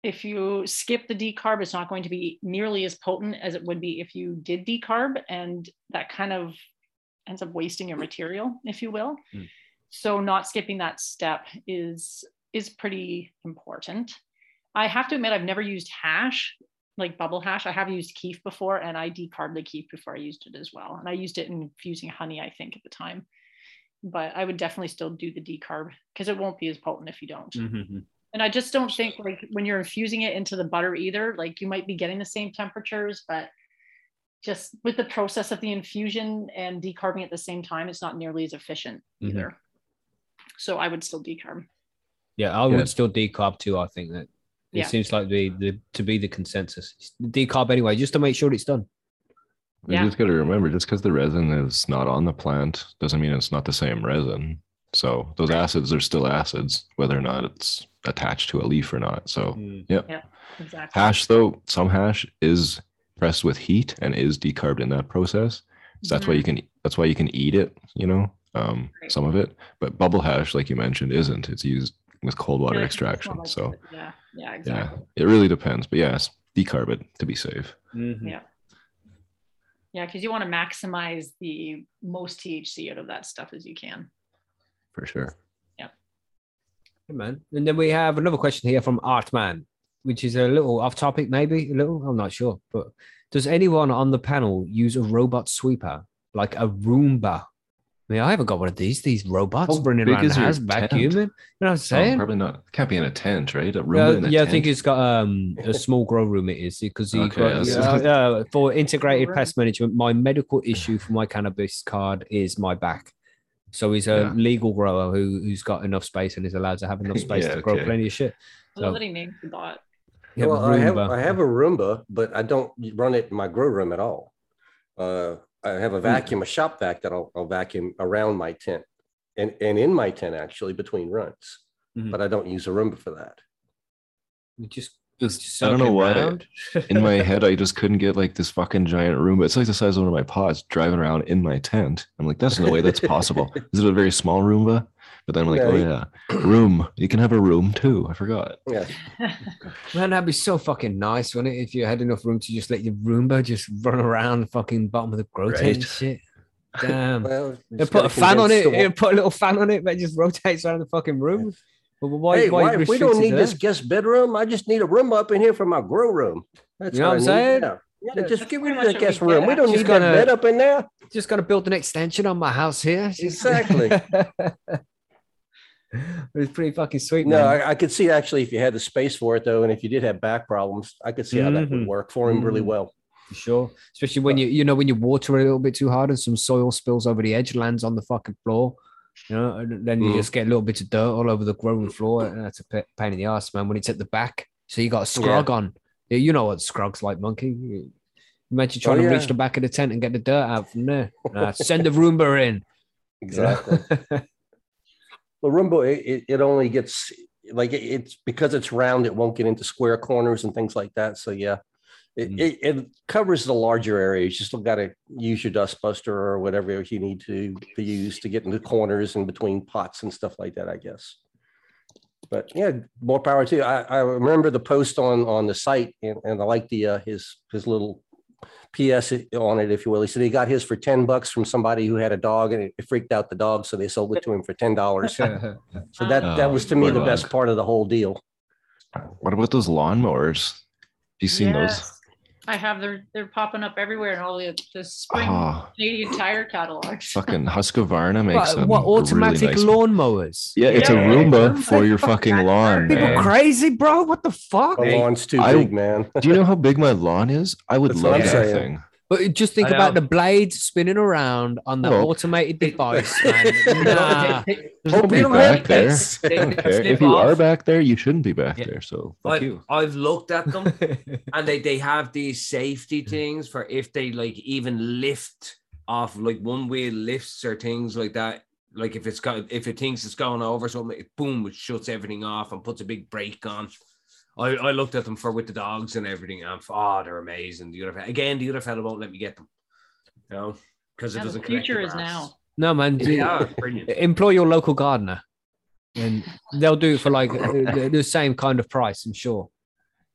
if you skip the decarb, it's not going to be nearly as potent as it would be if you did decarb. And that kind of ends up wasting your material, if you will. Mm. So not skipping that step is is pretty important. I have to admit, I've never used hash like bubble hash. I have used keef before and I decarbed the keef before I used it as well. And I used it in infusing honey, I think, at the time. But I would definitely still do the decarb because it won't be as potent if you don't. Mm-hmm. And I just don't think like when you're infusing it into the butter either, like you might be getting the same temperatures, but just with the process of the infusion and decarbing at the same time, it's not nearly as efficient Mhm. either. So I would still decarb. Yeah, I Yeah. would still decarb too. I think that it Yeah. seems like the, the to be the consensus. Decarb anyway, just to make sure it's done. You Yeah. just got to remember, just because the resin is not on the plant doesn't mean it's not the same resin. So those acids are still acids, whether or not it's attached to a leaf or not. So Exactly. hash, though, some hash is pressed with heat and is decarbed in that process. So that's why you can that's why you can eat it, you know, um, Right. some of it. But bubble hash, like you mentioned, isn't. It's used with cold water Yeah, extraction. So it. Yeah, yeah, yeah, it really depends. But yes, decarb it to be safe. Mhm. Yeah. Yeah, because you want to maximize the most THC out of that stuff as you can. For sure. Good man. And then we have another question here from Artman, which is a little off topic, maybe a little. I'm not sure. But does anyone on the panel use a robot sweeper like a Roomba? I mean, I haven't got one of these. These robots How running big around is the house vacuuming. You know what I'm Oh, saying? probably not. Can't be in a tent, right? A room Yeah, in a yeah, I think it's got um a small grow room. It is because the Okay, grow- that's- yeah, yeah, for integrated pest management. My medical issue for my cannabis card is my back. So he's a Yeah. legal grower who who's got enough space and is allowed to have enough space Yeah, to grow okay. plenty of shit. I love So- that he named the bot. Yeah, well, I have I have a Roomba, but I don't run it in my grow room at all. Uh, I have a vacuum, a shop vac that I'll, I'll vacuum around my tent and, and in my tent actually between runs. Mhm. But I don't use a Roomba for that. You just, Just- just I don't know why. in my head, I just couldn't get like this fucking giant Roomba. It's like the size of one of my pods driving around in my tent. I'm like, that's no way that's possible. Is it a very small Roomba? But then I'm like, No, oh yeah, room. You can have a room too. I forgot. Yeah. Man, that'd be so fucking nice, wouldn't it? If you had enough room to just let your Roomba just run around the fucking bottom of the grow tent and shit. Damn. Well, You put a fan on it. the You put a little fan on it that just rotates around the fucking room. But why? hey, why why, if we don't need to this guest bedroom, I just need a room up in here for my grow room. That's You know what what I I'm saying? Yeah. Yeah, Yeah. just That's get rid of much the guest room. We don't Just need gonna- that bed up in there. Just got to build an extension on my house here. It's Exactly. it's pretty fucking sweet, No, man. I, I could see actually if you had the space for it though, and if you did have back problems, I could see how that would Mhm. work for him really Mhm. well. For sure. Especially when you you know when you water it a little bit too hard and some soil spills over the edge, lands on the fucking floor. You know, and then you Mhm. just get a little bit of dirt all over the growing floor. And that's a pain in the ass, man. When it's at the back, so you got a scrog on. Yeah, you know what scrog's like, monkey. You- Imagine trying to reach the back of the tent and get the dirt out from there. Send the Roomba in. Exactly. the Roomba, it, it, only gets like it, it's because it's round, it won't get into square corners and things like that. So yeah, it, Mm. it, it covers the larger areas. You still got to use your dust buster or whatever you need to, to use to get into corners and between pots and stuff like that, I guess. But yeah, more power to you. I, I remember the post on on the site and, and I like the uh, his his little PS on it, if you will. He said he got his for 10 bucks from somebody who had a dog and it freaked out the dog. So they sold it to him for $10. So that, Oh, that was to me the dog. best part of the whole deal. What about those lawnmowers? Have you seen those? Yes. I have they're they're popping up everywhere in all the, the spring Oh, Canadian tire catalogs. fucking Husqvarna makes what, them what really automatic nice- lawnmowers? Yeah, it's Yeah, a Roomba yeah. for your fucking lawn. People man. crazy, bro. What the fuck? The lawn's too I- big, man. Do you know how big my lawn is? I would That's love that saying. thing. But just think about the blades spinning around on the Well, automated device, man. Nah. Don't be back there. They- I don't they care. slip If you are back there, you shouldn't be back Yeah. there. So fuck I've, you. I've looked at them and they, they have these safety things for if they like even lift off like one wheel lifts or things like that. Like if it's got if it thinks it's going over something, it boom, it shuts everything off and puts a big brake on. I, I looked at them for with the dogs and everything. And oh, they're amazing. The other fe- again, the other fellow won't let me get them. You know, because it Yeah, doesn't connect future the is now. no, man. do- Yeah. Employ your local gardener, and they'll do it for like uh, the, the same kind of price. I'm sure.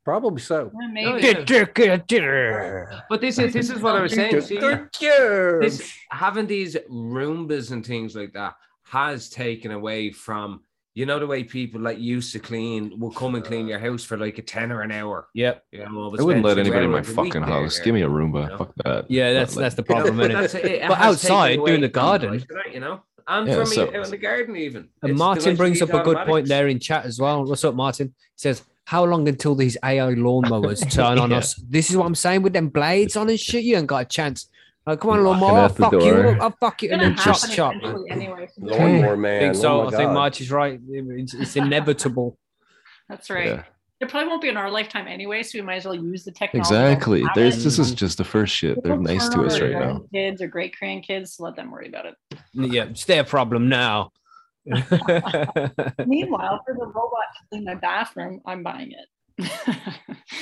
Probably so. Yeah, Oh, maybe. Oh, yeah. But this is this is what I was saying. See, this having these Roombas and things like that has taken away from you know the way people that used to clean will come and clean your house for like a tenner an hour. Yep. You know, I wouldn't let anybody in my fucking house. there. Give me a Roomba. You know? Fuck that. Yeah, that's But, that's the You know, problem, but innit? that's it. It But outside, doing the garden. like you know, and Yeah, for so- me out in the garden even. And It's Martin brings up a use good point there in chat as well. What's up, Martin? He says, How long until these AI lawnmowers turn on Yeah. us? This is what I'm saying with them blades on and shit. You ain't got a chance. Like, come on, Knocking lawnmower, I'll at the fuck you. door. I'll fuck you. It's And gonna then chop, chop. anyway. Lawnmower I think so. oh I think God. March is right. It's, it's inevitable. That's right. Yeah. It probably won't be in our lifetime anyway, so we might as well use the technology. Exactly. There's this is just the first shit. They're nice to us right now. Kids or great grandkids, let them worry about it. yeah, it's their problem now. Meanwhile, for the robot to clean my bathroom, I'm buying it.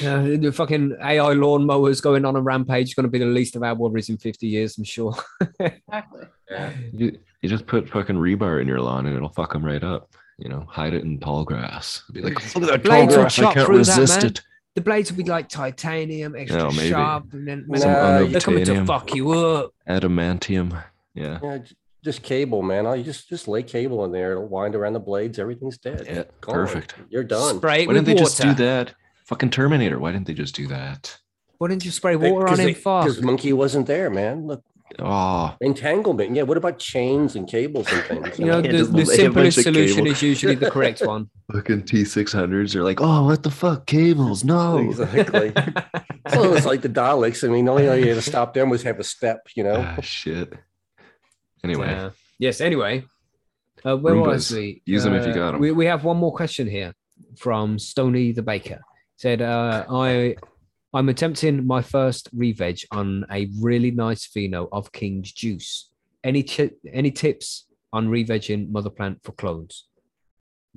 Yeah, the fucking AI lawnmowers going on a rampage is going to be the least of our worries in 50 years, I'm sure. exactly. Yeah. You, you just put fucking rebar in your lawn and it'll fuck them right up. You know, hide it in tall grass. Be like, oh, look at that tall Blades will grass. I can't through that, resist man. it. The blades will be like titanium, extra Oh, sharp, and then Nah, uh, man, they're coming to fuck you up. Adamantium. Yeah. Yeah, j- just cable, man. All you just just lay cable in there. It'll wind around the blades. Everything's dead. Yeah. Gone. Perfect. You're done. Spray it Why didn't they water. just do that? Fucking Terminator. Why didn't they just do that? Why didn't you spray water on him? Fuck. Because monkey wasn't there, man. Look, Oh, entanglement. Yeah. What about chains and cables and things? You know, Yeah, the, the lay a bunch simplest solution is usually the correct one. fucking T600s are like, oh, what the fuck? Cables. No. Exactly. so it's like the Daleks. I mean, the only way you had to stop them was have a step. You know. Ah, shit. Anyway, Uh, yes. Anyway, uh, where was Roombas. we? Use 'em if you got them. We, we have one more question here from Stony the Baker. Said, uh, I I'm attempting my first re-veg on a really nice pheno of King's Juice. Any ti- any tips on re-vegging mother plant for clones?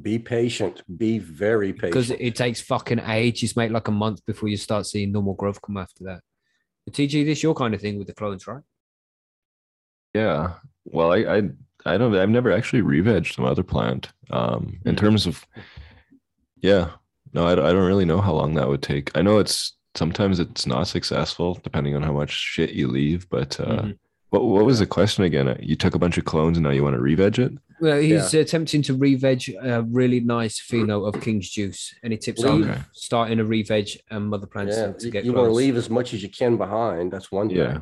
Be patient. Be very patient. Because it takes fucking ages, mate, like a month before you start seeing normal growth come after that. But TG, this your kind of thing with the clones, right? yeah. Well, I, I, I don't. I've never actually re-vegged some other plant. Um, in Mm. terms of, yeah, no, I, I don't really know how long that would take. I know it's sometimes it's not successful depending on how much shit you leave. But uh, Mhm. what what was the question again? You took a bunch of clones and now you want to re-veg it? Well, he's attempting to re-veg a really nice pheno of King's Juice. Any tips on Okay. starting a re-veg and mother plants yeah. to, to You, get want to leave as much as you can behind. That's one thing. Yeah.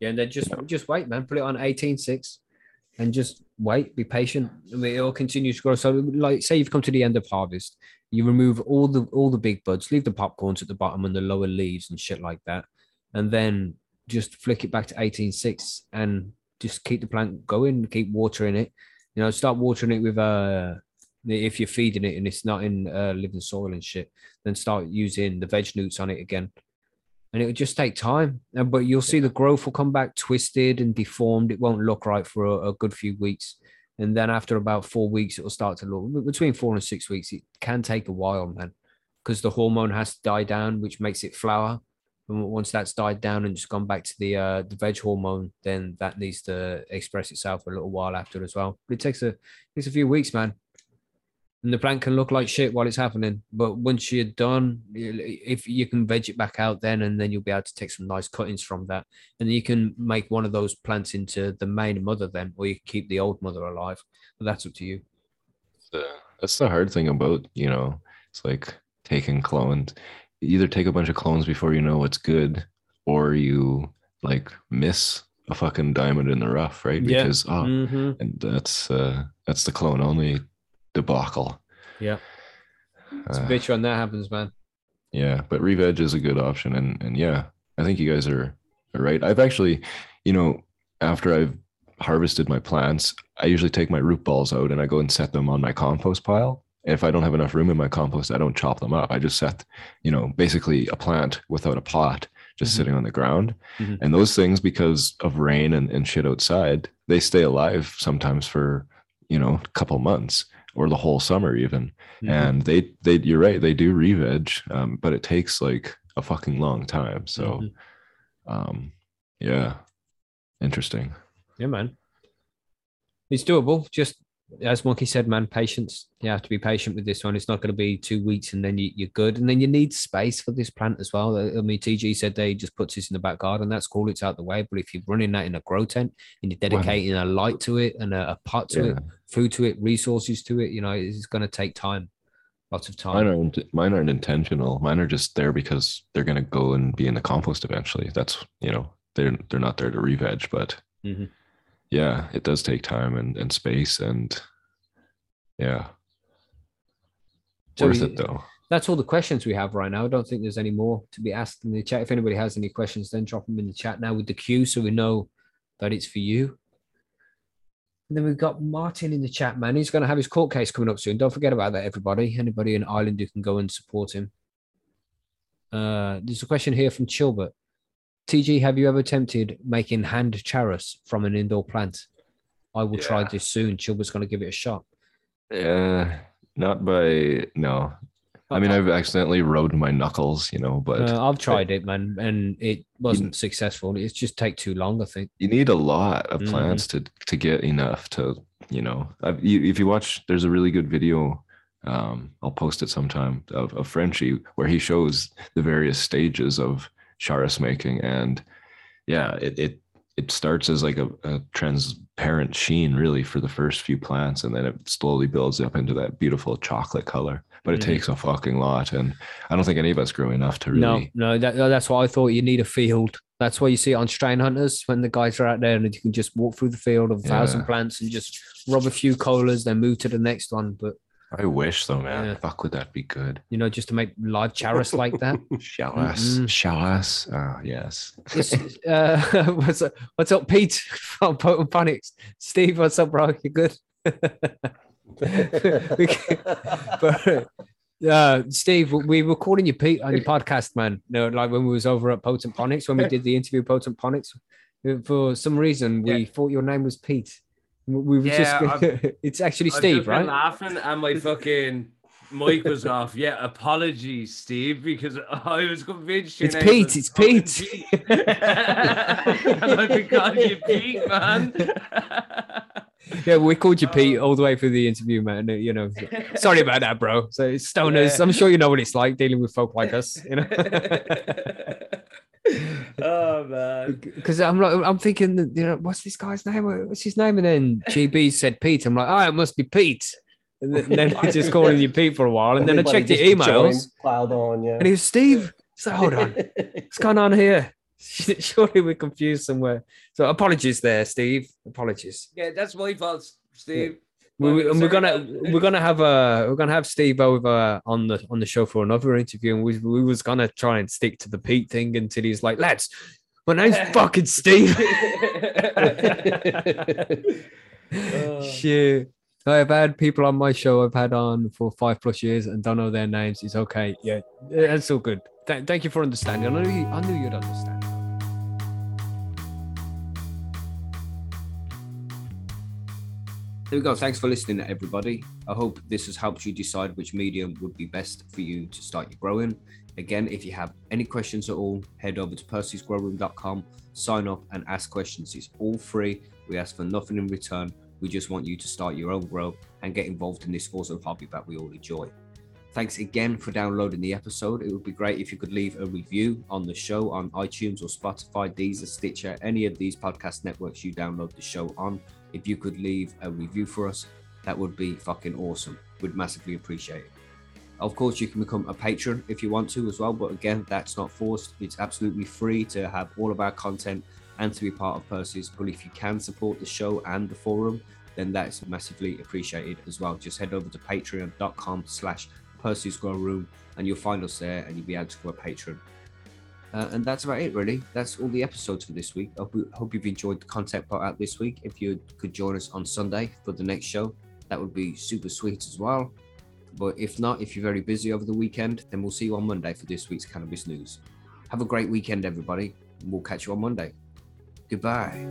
Yeah, and then just just wait, man. Put it on eighteen six, and just wait. Be patient. It'll continue to grow. So, like, say you've come to the end of harvest, you remove all the all the big buds, leave the popcorns at the bottom and the lower leaves and shit like that, and then just flick it back to eighteen six and just keep the plant going. Keep watering it. You know, start watering it with uh if you're feeding it and it's not in uh, living soil and shit, then start using the veg newts on it again and it would just take time. Uh, But you'll see the growth will come back twisted and deformed. It won't look right for a, a good few weeks, and then after about four weeks, it will start to look between four and six weeks. It can take a while, man, because the hormone has to die down, which makes it flower. And once that's died down and just gone back to the uh, the veg hormone, then that needs to express itself a little while after as well. But it takes a it takes a few weeks, man and the plant can look like shit while it's happening. But once you're done, if you can veg it back out then, and then you'll be able to take some nice cuttings from that, and you can make one of those plants into the main mother then, or you can keep the old mother alive. But that's up to you. that's the hard thing about you know it's like taking clones you either take a bunch of clones before you know what's good or you like miss a fucking diamond in the rough right Yeah. because oh Mm-hmm. and that's uh that's the clone only debacle Yeah. It's a Uh, bitch when that happens, man. yeah but reveg is a good option and and yeah i think you guys are right? I've actually, you know, after I've harvested my plants, I usually take my root balls out and I go and set them on my compost pile. And if I don't have enough room in my compost, I don't chop them up. I just set, you know, basically a plant without a pot just Mhm. sitting on the ground. Mhm. And those things, because of rain and, and shit outside, they stay alive sometimes for, you know, a couple months or the whole summer even. Mhm. And they, they, you're right, they do re-veg, um, but it takes like a fucking long time. So, Mhm. um, yeah, interesting. Yeah, man. It's doable. Just as Monkey said, man, patience. You have to be patient with this one. It's not going to be two weeks and then you, you're good. And then you need space for this plant as well. I mean, TG said they just puts this in the back garden. That's cool. It's out the way. But if you're running that in a grow tent and you're dedicating a light to it and a, a pot to it, food to it, resources to it, you know, it's going to take time. Lots of time. Mine aren't, mine aren't intentional. Mine are just there because they're going to go and be in the compost eventually. That's, you know, they're, they're not there to re-veg, but Mhm. Yeah, it does take time and, and space and yeah. So Worth you- it though. that's all the questions we have right now. I don't think there's any more to be asked in the chat. If anybody has any questions, then drop them in the chat now with the queue so we know that it's for you. And then we've got Martin in the chat, man. He's going to have his court case coming up soon. Don't forget about that, everybody. Anybody in Ireland who can go and support him. Uh, there's a question here from Chilbert. TG, have you ever attempted making hand charas from an indoor plant? I will try this soon. Chilbert's going to give it a shot. Yeah, not by, no. I mean, I've accidentally rode my knuckles, you know, but Uh, I've tried it, man, and it wasn't successful. It's just take too long, I think. you need a lot of Mhm. plants to to get enough to you know you, if you watch there's a really good video um i'll post it sometime of, of frenchie where he shows the various stages of charas making and yeah it it, it starts as like a, a transparent sheen really for the first few plants and then it slowly builds up into that beautiful chocolate color but it Mhm. takes a fucking lot and i don't think any of us grew enough to really no, that, that's why I thought you need a field. That's why you see it on strain hunters when the guys are out there and you can just walk through the field of a thousand plants and just rub a few colas, then move to the next one. But i wish though man Yeah. fuck would that be good you know, just to make live charas like that. Mm-mm. Shalas. Oh, yes. Uh, what's up, what's up, Pete from Potent Ponics? Steve, what's up, bro? You good? Can- but, uh, Steve, we were calling you Pete on your podcast, man. No, like when we was over at Potent Ponics when we did the interview Potent Ponics. For some reason, we thought your name was Pete. We were Yeah, just. it's actually I've Steve, right? Laughing and my fucking mic was off. Yeah, apologies, Steve, because I was convinced. It's Pete, was it's Pete. and I've been calling you Pete, man. Yeah, we called you Oh. Pete all the way through the interview, man. You know, sorry about that, bro. So it's stoners. Yeah. I'm sure you know what it's like dealing with folk like us. You know. oh man. because I'm like, I'm thinking, that, you know, what's this guy's name? What's his name? And then GB said Pete. I'm like, oh, it must be Pete. And then, and then I just calling you Pete for a while, and then I Everybody checked your just emails, Piled on, yeah. and he was Steve. So hold on, what's going on here? Surely we're confused somewhere. So apologies there, Steve. Apologies. Yeah, that's my fault, Steve. We, and we're gonna we're gonna have uh we're gonna have Steve over on the on the show for another interview, and we we was gonna try and stick to the Pete thing until he's like, lads, my name's fucking Steve. Shit. I've had people on my show I've had on for five plus years and don't know their names. It's okay. Yeah, that's all good. Th- thank you for understanding. I knew, you, I knew you'd understand. There we go. Thanks for listening, everybody. I hope this has helped you decide which medium would be best for you to start your growing. Again, if you have any questions at all, head over to percysgrowroom.com, sign up and ask questions. It's all free. We ask for nothing in return. We just want you to start your own grow and get involved in this awesome hobby that we all enjoy. Thanks again for downloading the episode. It would be great if you could leave a review on the show on iTunes or Spotify, Deezer, Stitcher, any of these podcast networks you download the show on. If you could leave a review for us, that would be fucking awesome. We'd massively appreciate it. Of course, you can become a patron if you want to as well, but again, that's not forced. It's absolutely free to have all of our content and to be part of Percy's. But if you can support the show and the forum, then that's massively appreciated as well. Just head over to patreon.com slash Percy's Grow Room and you'll find us there and you'll be able to go a patron. Uh, and that's about it, really. That's all the episodes for this week. I hope, you've enjoyed the content part out this week. If you could join us on Sunday for the next show, that would be super sweet as well. But if not, if you're very busy over the weekend, then we'll see you on Monday for this week's cannabis news. Have a great weekend, everybody. We'll catch you on Monday. Goodbye.